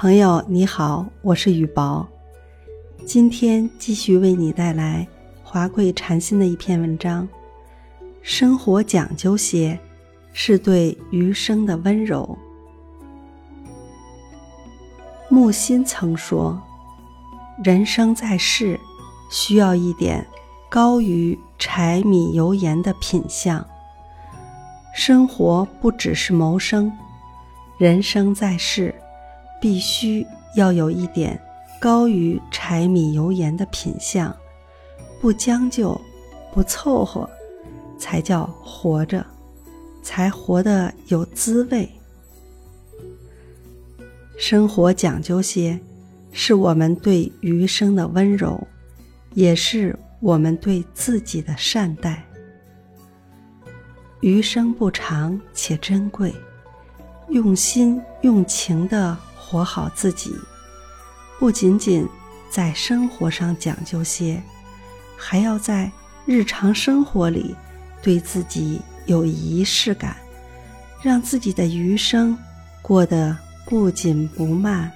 朋友你好，我是雨薄，今天继续为你带来华贵禅心的一篇文章。生活讲究些，是对余生的温柔。木心曾说：“人生在世，需要一点高于柴米油盐的品相。生活不只是谋生，人生在世。”必须要有一点高于柴米油盐的品相，不将就，不凑合，才叫活着，才活得有滋味。生活讲究些，是我们对余生的温柔，也是我们对自己的善待。余生不长且珍贵，用心用情的。活好自己，不仅仅在生活上讲究些，还要在日常生活里对自己有仪式感，让自己的余生过得不紧不慢、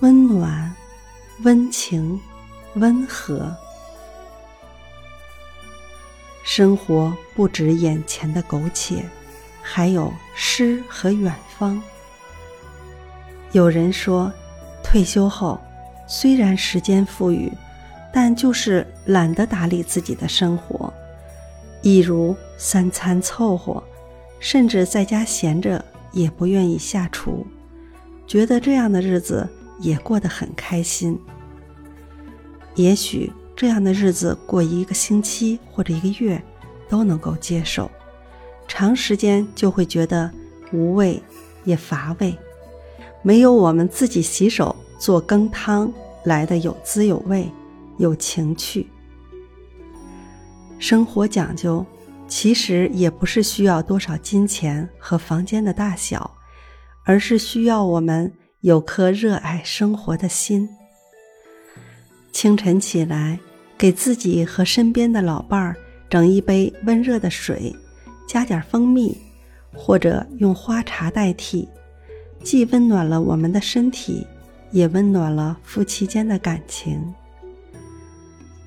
温暖、温情、温和。生活不止眼前的苟且，还有诗和远方。有人说，退休后虽然时间富裕，但就是懒得打理自己的生活，一如三餐凑合，甚至在家闲着也不愿意下厨，觉得这样的日子也过得很开心。也许这样的日子过一个星期或者一个月都能够接受，长时间就会觉得无味也乏味。没有我们自己洗手做羹汤来的有滋有味、有情趣。生活讲究，其实也不是需要多少金钱和房间的大小，而是需要我们有颗热爱生活的心。清晨起来，给自己和身边的老伴儿整一杯温热的水，加点蜂蜜，或者用花茶代替。既温暖了我们的身体，也温暖了夫妻间的感情。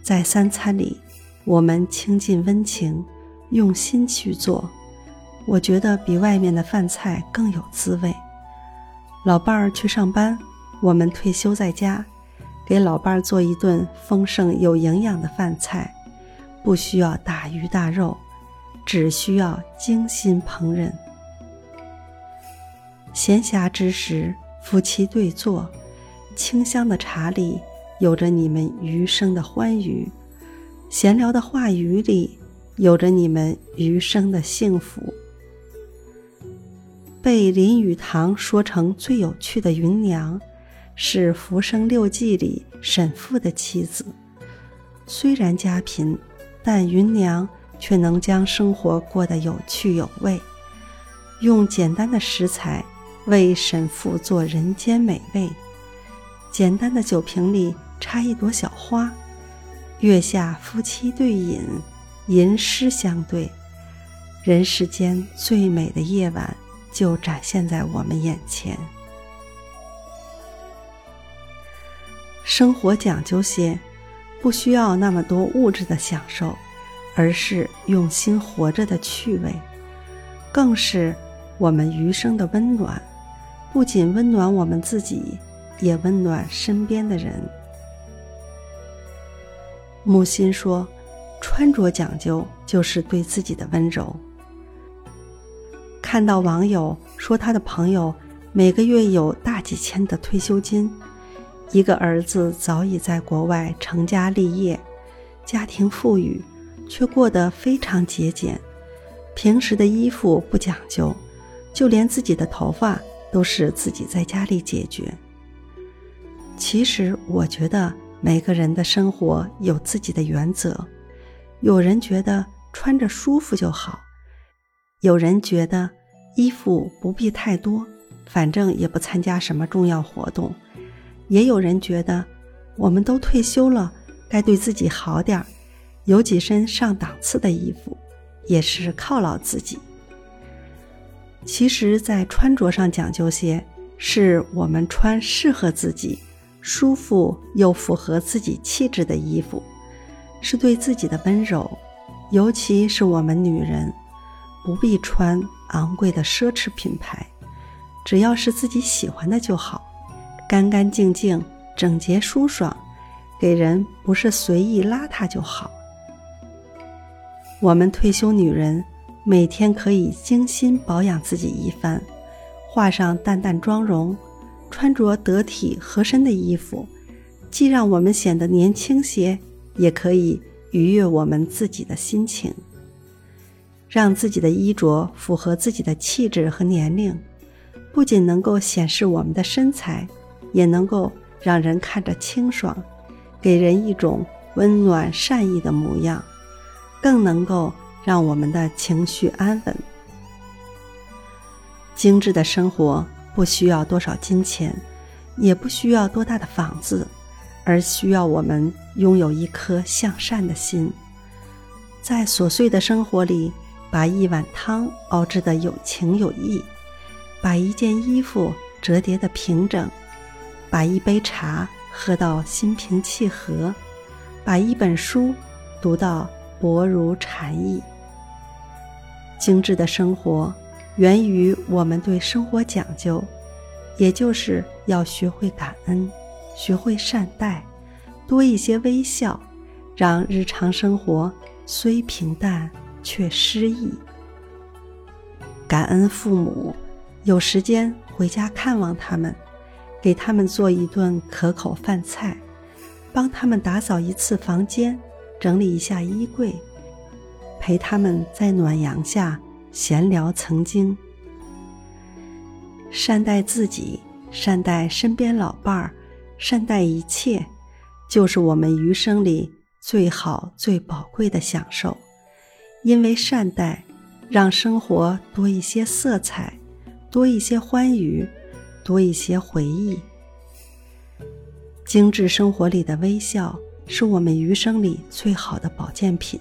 在三餐里，我们倾尽温情，用心去做，我觉得比外面的饭菜更有滋味。老伴儿去上班，我们退休在家，给老伴儿做一顿丰盛有营养的饭菜，不需要大鱼大肉，只需要精心烹饪。闲暇之时，夫妻对坐，清香的茶里有着你们余生的欢愉，闲聊的话语里有着你们余生的幸福。被林语堂说成最有趣的芸娘，是《浮生六记》里沈复的妻子。虽然家贫，但芸娘却能将生活过得有趣有味，用简单的食材。为沈复做人间美味，简单的酒瓶里插一朵小花，月下夫妻对饮，吟诗相对，人世间最美的夜晚就展现在我们眼前。生活讲究些，不需要那么多物质的享受，而是用心活着的趣味，更是我们余生的温暖。不仅温暖我们自己，也温暖身边的人。木心说：“穿着讲究就是对自己的温柔。”看到网友说他的朋友每个月有大几千的退休金，一个儿子早已在国外成家立业，家庭富裕，却过得非常节俭，平时的衣服不讲究，就连自己的头发。都是自己在家里解决。其实我觉得每个人的生活有自己的原则，有人觉得穿着舒服就好，有人觉得衣服不必太多，反正也不参加什么重要活动，也有人觉得我们都退休了，该对自己好点儿，有几身上档次的衣服，也是犒劳自己。其实，在穿着上讲究些，是我们穿适合自己、舒服又符合自己气质的衣服，是对自己的温柔。尤其是我们女人，不必穿昂贵的奢侈品牌，只要是自己喜欢的就好，干干净净、整洁舒爽，给人不是随意邋遢就好。我们退休女人每天可以精心保养自己一番，画上淡淡妆容，穿着得体合身的衣服，既让我们显得年轻些，也可以。愉悦我们自己的心情，让自己的衣着符合自己的气质和年龄，不仅能够显示我们的身材，也能够让人看着清爽，给人一种温暖善意的模样，更能够让我们的情绪安稳。精致的生活不需要多少金钱，也不需要多大的房子。而需要我们拥有一颗向善的心，在琐碎的生活里，把一碗汤熬制的有情有义，把一件衣服折叠的平整，把一杯茶喝到心平气和，把一本书读到薄如蝉翼。精致的生活源于我们对生活讲究，也就是要学会感恩。学会善待，多一些微笑，让日常生活虽平淡却诗意。感恩父母，有时间回家看望他们，给他们做一顿可口饭菜，帮他们打扫一次房间，整理一下衣柜，陪他们在暖阳下闲聊曾经。善待自己，善待身边老伴儿。善待一切，就是我们余生里最好、最宝贵的享受。因为善待，让生活多一些色彩，多一些欢愉，多一些回忆。精致生活里的微笑，是我们余生里最好的保健品。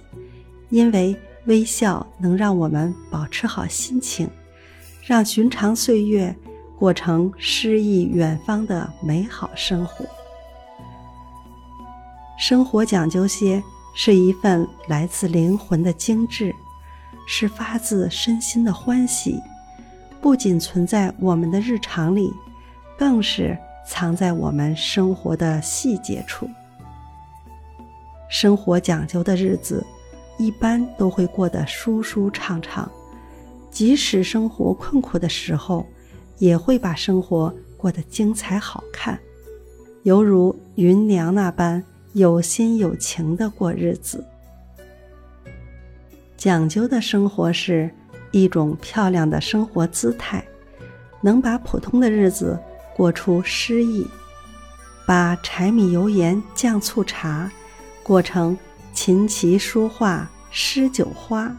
因为微笑能让我们保持好心情，让寻常岁月。过成诗意远方的美好生活。生活讲究些，是一份来自灵魂的精致，是发自身心的欢喜，不仅存在我们的日常里，更是藏在我们生活的细节处。生活讲究的日子，一般都会过得舒舒畅畅，即使生活困苦的时候。也会把生活过得精彩好看，犹如芸娘那般有心有情的过日子。讲究的生活是一种漂亮的生活姿态，能把普通的日子过出诗意，把柴米油盐酱醋茶过成琴棋书画诗酒花。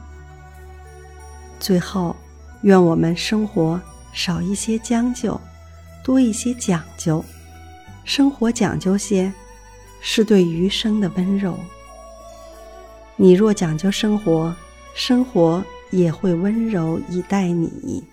最后，愿我们生活。少一些将就，多一些讲究。生活讲究些，是对余生的温柔。你若讲究生活，生活也会温柔以待你。